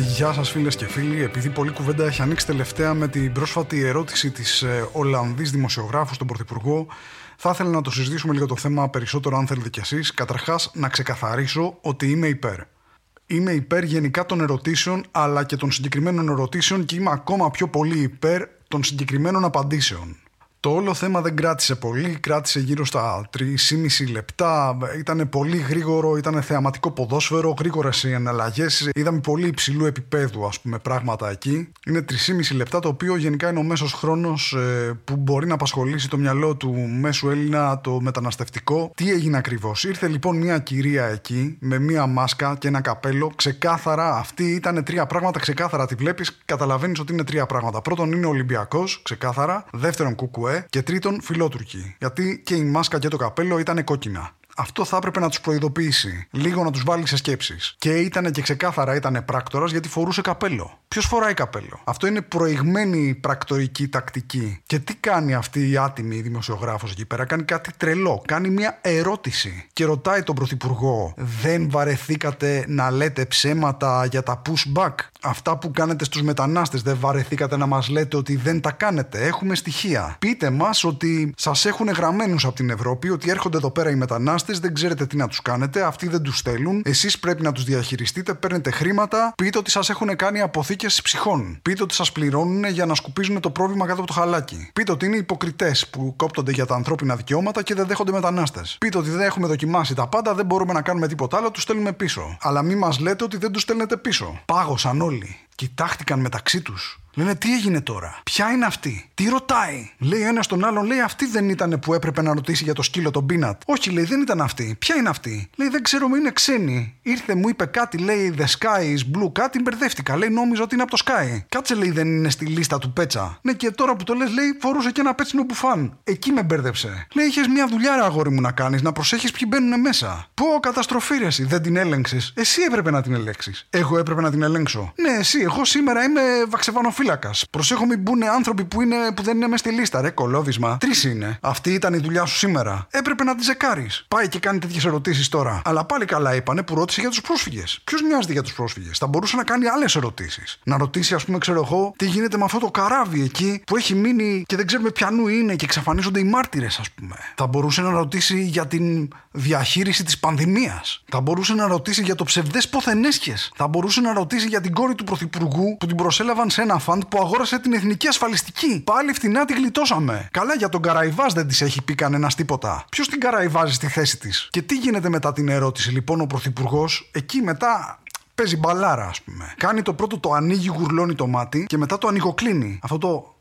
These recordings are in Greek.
Γεια σας φίλες και φίλοι, επειδή πολλή κουβέντα έχει ανοίξει τελευταία με την πρόσφατη ερώτηση της ε, Ολλανδής δημοσιογράφου στον Πρωθυπουργό, θα ήθελα να το συζητήσουμε λίγο το θέμα περισσότερο αν θέλετε κι εσείς. Καταρχάς να ξεκαθαρίσω ότι είμαι υπέρ. Είμαι υπέρ γενικά των ερωτήσεων αλλά και των συγκεκριμένων ερωτήσεων και είμαι ακόμα πιο πολύ υπέρ των συγκεκριμένων απαντήσεων. Το όλο θέμα δεν κράτησε πολύ, κράτησε γύρω στα 3,5 λεπτά. Ήταν πολύ γρήγορο, ήταν θεαματικό ποδόσφαιρο, γρήγορες οι εναλλαγές. Είδαμε πολύ υψηλού επίπεδου ας πούμε, πράγματα εκεί. Είναι 3,5 λεπτά, το οποίο γενικά είναι ο μέσος χρόνος ε, που μπορεί να απασχολήσει το μυαλό του μέσου Έλληνα το μεταναστευτικό. Τι έγινε ακριβώς; Ήρθε λοιπόν μια κυρία εκεί με μια μάσκα και ένα καπέλο. Ξεκάθαρα, αυτή ήταν τρία πράγματα. Ξεκάθαρα τη βλέπεις, καταλαβαίνεις ότι είναι τρία πράγματα. Πρώτον είναι Ολυμπιακός, ξεκάθαρα. Δεύτερον, κουκουέ και τρίτον φιλότουρκοι. Γιατί και η μάσκα και το καπέλο ήταν κόκκινα. Αυτό θα έπρεπε να τους προειδοποιήσει. Λίγο να τους βάλει σε σκέψεις. Και ήταν και ξεκάθαρα ήταν πράκτορας γιατί φορούσε καπέλο. Ποιος φοράει καπέλο; Αυτό είναι προηγμένη πρακτορική τακτική. Και τι κάνει αυτή η άτιμη δημοσιογράφος εκεί πέρα; Κάνει κάτι τρελό. Κάνει μια ερώτηση. Και ρωτάει τον Πρωθυπουργό, Δεν βαρεθήκατε να λέτε ψέματα για τα pushback; Αυτά που κάνετε στους μετανάστες, δεν βαρεθήκατε να μας λέτε ότι δεν τα κάνετε; Έχουμε στοιχεία. Πείτε μας ότι σας έχουν γραμμένους από την Ευρώπη, ότι έρχονται εδώ πέρα οι μετανάστες, δεν ξέρετε τι να τους κάνετε, αυτοί δεν τους στέλνουν. Εσείς πρέπει να τους διαχειριστείτε, παίρνετε χρήματα. Πείτε ότι σας έχουν κάνει αποθήκες ψυχών. Πείτε ότι σας πληρώνουν για να σκουπίζουν το πρόβλημα κάτω από το χαλάκι. Πείτε ότι είναι υποκριτές που κόπτονται για τα ανθρώπινα δικαιώματα και δεν δέχονται μετανάστες. Πείτε ότι δεν έχουμε δοκιμάσει τα πάντα, δεν μπορούμε να κάνουμε τίποτα άλλο, τους στέλνουμε πίσω. Αλλά μη μας λέτε ότι δεν τους στέλνετε πίσω. Πάγωσαν όλοι. Κοιτάχτηκαν μεταξύ τους. Λένε τι έγινε τώρα, ποια είναι αυτή, τι ρωτάει; Λέει ένας τον άλλον, λέει αυτή δεν ήταν που έπρεπε να ρωτήσει για το σκύλο τον Πίνατ. Όχι, λέει δεν ήταν αυτή. Ποια είναι αυτή; Λέει δεν ξέρω, είναι ξένη. Ήρθε, μου είπε κάτι, λέει The sky is blue, κάτι μπερδεύτηκα. Λέει νόμιζα ότι είναι από το sky. Κάτσε, λέει δεν είναι στη λίστα του πέτσα. Ναι, και τώρα που το λες, λέει φορούσε και ένα πέτσινο μπουφάν. Εκεί με μπέρδεψε. Λέει είχες μια δουλειά, αγόρι μου να κάνεις, να προσέχεις ποιοι μπαίνουν μέσα. Πω καταστροφή ρε, εσύ, δεν την έλεγξες. Εσύ έπρεπε να την ελέξει. Εγώ έπρεπε να την ελέγξω. Ναι, εσύ, εγώ σήμερα είμαι βαξεβανοφύλακα. Προσέχω μην μπουν άνθρωποι που, είναι, που δεν είναι μες στη λίστα, ρε κολόβισμα. Τρεις είναι. Αυτή ήταν η δουλειά σου σήμερα. Έπρεπε να τη ζεκάρεις. Πάει και κάνει τέτοιες ερωτήσεις τώρα. Αλλά πάλι καλά είπανε που ρώτησε για τους πρόσφυγες. Ποιος νοιάζεται για τους πρόσφυγες; Θα μπορούσε να κάνει άλλες ερωτήσεις. Να ρωτήσει, ας πούμε, ξέρω εγώ, τι γίνεται με αυτό το καράβι εκεί που έχει μείνει και δεν ξέρουμε ποιανού είναι και εξαφανίζονται οι μάρτυρες, ας πούμε. Θα μπορούσε να ρωτήσει για την διαχείριση της πανδημίας. Θα μπορούσε να ρωτήσει για το ψευδές ποθενέσχες. Θα μπορούσε να ρωτήσει για την κόρη του Πρωθυπουργού που την προσέλαβαν σε ένα φαντ που αγόρασε την εθνική ασφαλιστική. Πάλι φτηνά τη γλιτώσαμε. Καλά για τον Καραϊβάς δεν της έχει πει κανένας τίποτα. Ποιος την Καραϊβάζει στη θέση της; Και τι γίνεται μετά την ερώτηση λοιπόν ο Πρωθυπουργός, εκεί μετά παίζει μπαλάρα, ας πούμε. Κάνει το πρώτο το ανοίγει, γουρλώνει το μάτι και μετά το ανοιγοκλίνει. Αυτό το.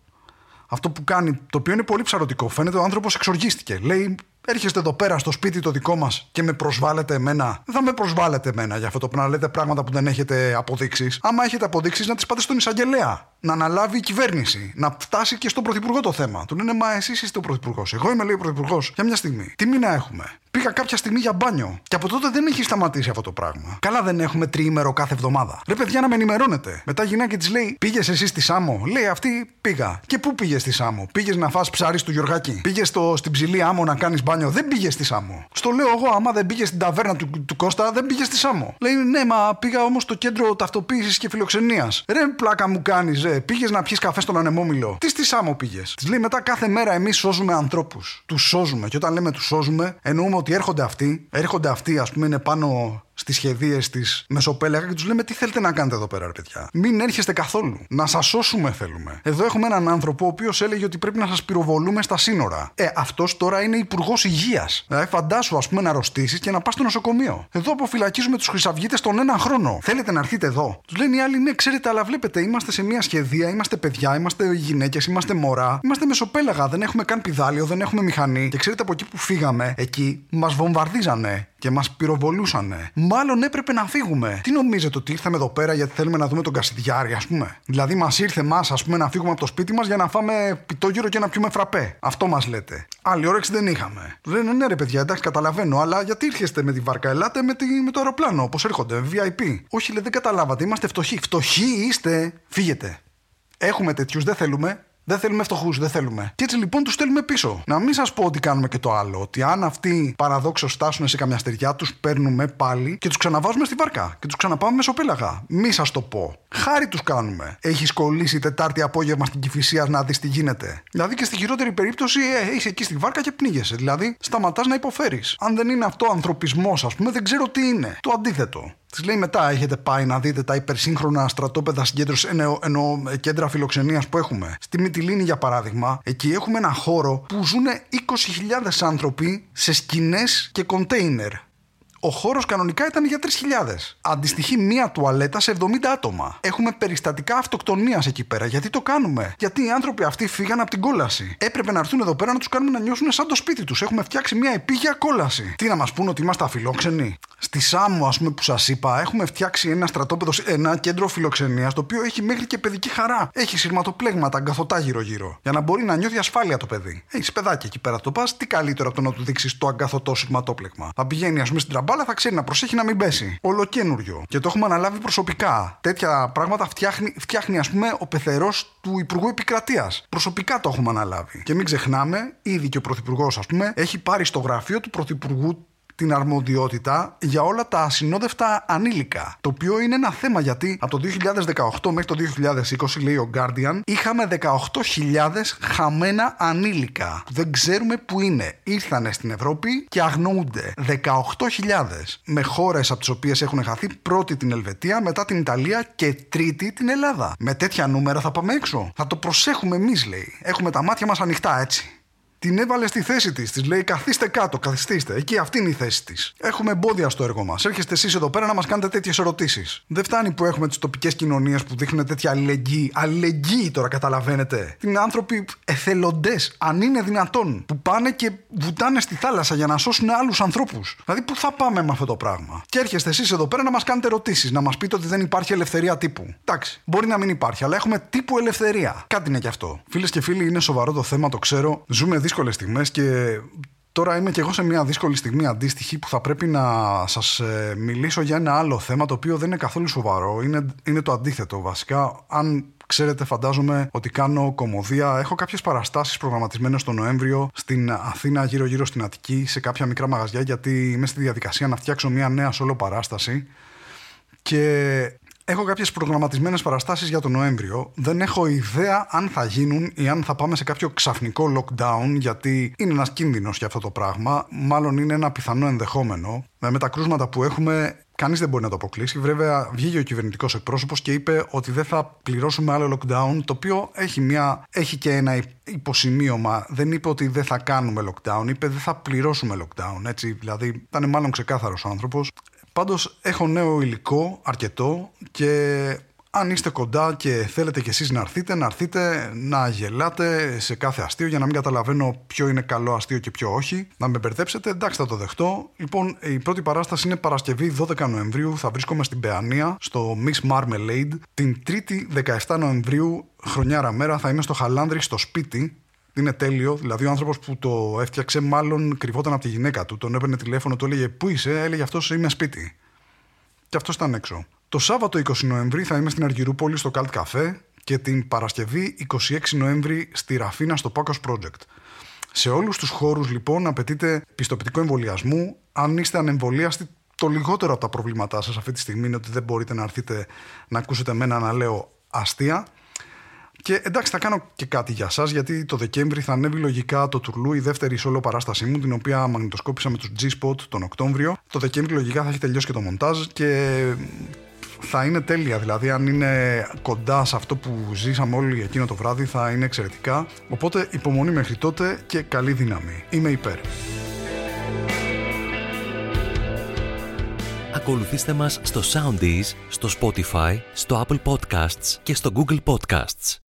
Αυτό που κάνει, το οποίο είναι πολύ ψαρωτικό. Φαίνεται ο άνθρωπος εξοργίστηκε. Λέει, έρχεστε εδώ πέρα στο σπίτι το δικό μας και με προσβάλλετε εμένα. Δεν θα με προσβάλλετε εμένα για αυτό το που να λέτε πράγματα που δεν έχετε αποδείξεις. Άμα έχετε αποδείξεις, να τις πάτε στον εισαγγελέα. Να αναλάβει η κυβέρνηση. Να φτάσει και στον πρωθυπουργό το θέμα. Του λένε Μα εσείς είστε ο πρωθυπουργός. Εγώ είμαι λέει ο πρωθυπουργός. Για μια στιγμή. Τι μήνα έχουμε; Πήγα κάποια στιγμή για μπάνιο. Και από τότε δεν έχει σταματήσει αυτό το πράγμα. Καλά δεν έχουμε τριήμερο κάθε εβδομάδα. Ρε παιδιά να με ενημερώνετε. Μετά η γυναίκα της λέει Πήγες εσύ στη Σάμο; Λέει αυτή πήγα. Και πού πήγες στη Σάμο; Πήγες να φας ψάρι του Γιωργάκη. Πήγες στην ψηλή άμμο να κάνεις μπάνιο; Δεν πήγες στη Σάμο. Στο λέω εγώ, άμα δεν πήγες στην ταβέρνα του, του Κώστα, δεν πήγες στη Σάμο. Λέει ναι, μα πήγα όμως στο κέντρο ταυτοποίησης και φιλοξενίας. Ρε πλάκα μου κάνεις, ρε. Πήγες να πιεις καφέ στον ανεμόμυλο. Τι στη Σάμο πήγες; Της λέει μετά κάθε μέρα εμείς σώζουμε ανθρώπους. Τους σώζουμε. Και όταν λέμε τους σώζουμε, εννοούμε ότι έρχονται αυτοί, έρχονται αυτοί, ας πούμε, είναι πάνω στι σχεδίες της Μεσοπέλαγα και τους λέμε τι θέλετε να κάνετε εδώ πέρα, ρε παιδιά; Μην έρχεστε καθόλου. Να σας σώσουμε θέλουμε. Εδώ έχουμε έναν άνθρωπο ο οποίος έλεγε ότι πρέπει να σας πυροβολούμε στα σύνορα. Ε, αυτός τώρα είναι υπουργός υγείας. Δηλαδή, φαντάσου, ας πούμε, να αρρωστήσει και να πας στο νοσοκομείο. Εδώ αποφυλακίζουμε τους χρυσαυγίτες τον ένα χρόνο. Θέλετε να έρθετε εδώ; Τους λένε οι άλλοι, ναι, ξέρετε, αλλά βλέπετε, είμαστε σε μια σχεδία, είμαστε παιδιά, είμαστε γυναίκες, είμαστε μωρά, είμαστε μεσοπέλαγα, δεν έχουμε καν πιδάλιο, δεν έχουμε μηχανή. Και ξέρετε από εκεί που φύγαμε, εκεί μας βομβαρδίζανε. Και μας πυροβολούσανε. Μάλλον έπρεπε να φύγουμε. Τι νομίζετε ότι ήρθαμε εδώ πέρα γιατί θέλουμε να δούμε τον Κασιδιάρη, ας πούμε; Δηλαδή μας ήρθε εμάς, ας πούμε, να φύγουμε από το σπίτι μας για να φάμε πιτόγυρο και να πιούμε φραπέ. Αυτό μας λέτε. Άλλη όρεξη δεν είχαμε. Λένε ναι, ρε παιδιά, εντάξει, καταλαβαίνω, αλλά γιατί ήρθετε με τη βάρκα, ελάτε με, τη, με το αεροπλάνο, όπως έρχονται, VIP. Όχι, λέει, δεν καταλάβατε, είμαστε φτωχοί. Φτωχοί είστε, φύγετε. Έχουμε τέτοιους, δεν θέλουμε. Δεν θέλουμε φτωχούς, δεν θέλουμε. Και έτσι λοιπόν τους στέλνουμε πίσω. Να μην σας πω ότι κάνουμε και το άλλο. Ότι αν αυτοί παραδόξως στάσουν σε καμιά στεριά, τους παίρνουμε πάλι και τους ξαναβάζουμε στη βάρκα. Και τους ξαναπάμε μεσοπέλαγα. Μη σας το πω. Χάρη τους κάνουμε. Έχει κολλήσει Τετάρτη απόγευμα στην Κυφυσίας να δεις τι γίνεται. Δηλαδή και στη χειρότερη περίπτωση ε, είσαι εκεί στη βάρκα και πνίγεσαι. Δηλαδή σταματάς να υποφέρεις. Αν δεν είναι αυτό ανθρωπισμός, ας πούμε, δεν ξέρω τι είναι. Το αντίθετο. Της λέει μετά: Έχετε πάει να δείτε τα υπερσύγχρονα στρατόπεδα συγκέντρωσης, εννοώ, εννοώ κέντρα φιλοξενίας που έχουμε. Στη Μυτιλίνη, για παράδειγμα, εκεί έχουμε ένα χώρο που ζουν 20.000 άνθρωποι σε σκηνές και κοντέινερ. Ο χώρος κανονικά ήταν για 3.000. Αντιστοιχεί μία τουαλέτα σε 70 άτομα. Έχουμε περιστατικά αυτοκτονίας εκεί πέρα. Γιατί το κάνουμε; Γιατί οι άνθρωποι αυτοί φύγαν από την κόλαση. Έπρεπε να έρθουν εδώ πέρα να τους κάνουμε να νιώσουν σαν το σπίτι τους. Έχουμε φτιάξει μία επίγεια κόλαση. Τι να μας πούνε ότι είμαστε αφιλόξενοι; Στη Σάμμο, ας πούμε, που σας είπα, έχουμε φτιάξει ένα στρατόπεδο, ένα κέντρο φιλοξενίας, το οποίο έχει μέχρι και παιδική χαρά. Έχει σειρματοπλέγματα, αγκαθωτά γύρω-γύρω. Για να μπορεί να νιώθει ασφάλεια το παιδί. Έχεις παιδάκι εκεί πέρα το πας, τι καλύτερο από το να του δείξεις το αγκαθωτό σειρματόπλεγμα. Θα πηγαίνει, ας πούμε, στην τραμπάλα, θα ξέρει να προσέχει να μην πέσει. Ολοκένουργιο. Και το έχουμε αναλάβει προσωπικά. Τέτοια πράγματα φτιάχνει, φτιάχνει ας πούμε, ο πεθερός του Υπουργού Επικρατείας. Προσωπικά το έχουμε αναλάβει. Και μην ξεχνάμε, ήδη και ο Πρωθυπουργός, ας πούμε, έχει πάρει στο γραφείο του Πρωθυπουργού την αρμοδιότητα για όλα τα ασυνόδευτα ανήλικα. Το οποίο είναι ένα θέμα γιατί από το 2018 μέχρι το 2020, λέει ο Guardian, είχαμε 18.000 χαμένα ανήλικα. Δεν ξέρουμε που είναι. Ήρθανε στην Ευρώπη και αγνοούνται. 18.000. Με χώρες από τις οποίες έχουν χαθεί πρώτη την Ελβετία, μετά την Ιταλία και τρίτη την Ελλάδα. Με τέτοια νούμερα θα πάμε έξω. Θα το προσέχουμε εμείς, λέει. Έχουμε τα μάτια μας ανοιχτά έτσι. Την έβαλε στη θέση της. Της λέει: Καθίστε κάτω, καθιστήστε. Εκεί αυτή είναι η θέση της. Έχουμε εμπόδια στο έργο μας. Έρχεστε εσείς εδώ πέρα να μας κάνετε τέτοιες ερωτήσεις. Δεν φτάνει που έχουμε τις τοπικές κοινωνίες που δείχνουν τέτοια αλληλεγγύη. Αλληλεγγύη τώρα καταλαβαίνετε. Είναι άνθρωποι εθελοντές, αν είναι δυνατόν, που πάνε και βουτάνε στη θάλασσα για να σώσουν άλλους ανθρώπους. Δηλαδή, πού θα πάμε με αυτό το πράγμα; Και έρχεστε εσείς εδώ πέρα να μας κάνετε ερωτήσεις, να μας πείτε ότι δεν υπάρχει ελευθερία τύπου. Εντάξει, μπορεί να μην υπάρχει, αλλά έχουμε τύπου ελευθερία. Κάτι είναι κι αυτό. Φίλες και φίλοι, είναι σοβαρό το θέμα, το ξέρω. Ζούμε δύσκολες στιγμές και τώρα είμαι και εγώ σε μια δύσκολη στιγμή αντίστοιχη που θα πρέπει να σας ε, μιλήσω για ένα άλλο θέμα το οποίο δεν είναι καθόλου σοβαρό. Είναι, είναι το αντίθετο βασικά. Αν Ξέρετε, φαντάζομαι ότι κάνω κομμωδία. Έχω κάποιες παραστάσεις προγραμματισμένες τον Νοέμβριο στην Αθήνα, γύρω-γύρω στην Αττική, σε κάποια μικρά μαγαζιά, γιατί είμαι στη διαδικασία να φτιάξω μια νέα solo παράσταση. Και Έχω κάποιες προγραμματισμένες παραστάσεις για τον Νοέμβριο. Δεν έχω ιδέα αν θα γίνουν ή αν θα πάμε σε κάποιο ξαφνικό lockdown, γιατί είναι ένας κίνδυνος για αυτό το πράγμα. Μάλλον είναι ένα πιθανό ενδεχόμενο. Με τα κρούσματα που έχουμε, κανείς δεν μπορεί να το αποκλείσει. Βέβαια, βγήκε ο κυβερνητικός εκπρόσωπος και είπε ότι δεν θα πληρώσουμε άλλο lockdown, το οποίο έχει, μια, έχει και ένα υποσημείωμα. Δεν είπε ότι δεν θα κάνουμε lockdown, είπε δεν θα πληρώσουμε lockdown. Έτσι, δηλαδή, ήταν μάλλον ξεκάθαρος ο άνθρωπος. Πάντως έχω νέο υλικό αρκετό και αν είστε κοντά και θέλετε κι εσείς να έρθετε, να έρθετε να γελάτε σε κάθε αστείο για να μην καταλαβαίνω ποιο είναι καλό αστείο και ποιο όχι. Να με μπερδέψετε, εντάξει θα το δεχτώ. Λοιπόν, η πρώτη παράσταση είναι Παρασκευή 12 Νοεμβρίου. Θα βρίσκομαι στην Παιανία, στο Miss Marmalade. Την 3η 17 Νοεμβρίου, χρονιάρα μέρα, θα είμαι στο Χαλάνδρη, στο σπίτι, είναι τέλειο. Δηλαδή, ο άνθρωπος που το έφτιαξε, μάλλον κρυβόταν από τη γυναίκα του. Τον έπαιρνε τηλέφωνο, του έλεγε Πού είσαι, έλεγε Αυτός είμαι σπίτι. Και αυτός ήταν έξω. Το Σάββατο 20 Νοεμβρίου θα είμαι στην Αργυρούπολη στο Cult Cafe και την Παρασκευή 26 Νοέμβρη στη Ραφίνα στο Pacos Project. Σε όλους τους χώρους λοιπόν απαιτείται πιστοποιητικό εμβολιασμού. Αν είστε ανεμβολίαστοι, το λιγότερο από τα προβλήματά σας αυτή τη στιγμή είναι ότι δεν μπορείτε να έρθετε να ακούσετε εμένα να λέω αστεία. Και εντάξει, θα κάνω και κάτι για εσά, γιατί το Δεκέμβρη θα ανέβει λογικά το τουρλού, η δεύτερη σόλο παράστασή μου, την οποία μαγνητοσκόπησα με τους G-Spot τον Οκτώβριο. Το Δεκέμβρη λογικά θα έχει τελειώσει και το μοντάζ και θα είναι τέλεια. Δηλαδή, αν είναι κοντά σε αυτό που ζήσαμε όλοι εκείνο το βράδυ, θα είναι εξαιρετικά. Οπότε υπομονή μέχρι τότε και καλή δύναμη. Είμαι υπέρ. Ακολουθήστε μας στο Soundees, στο Spotify, στο Apple Podcasts και στο Google Podcasts.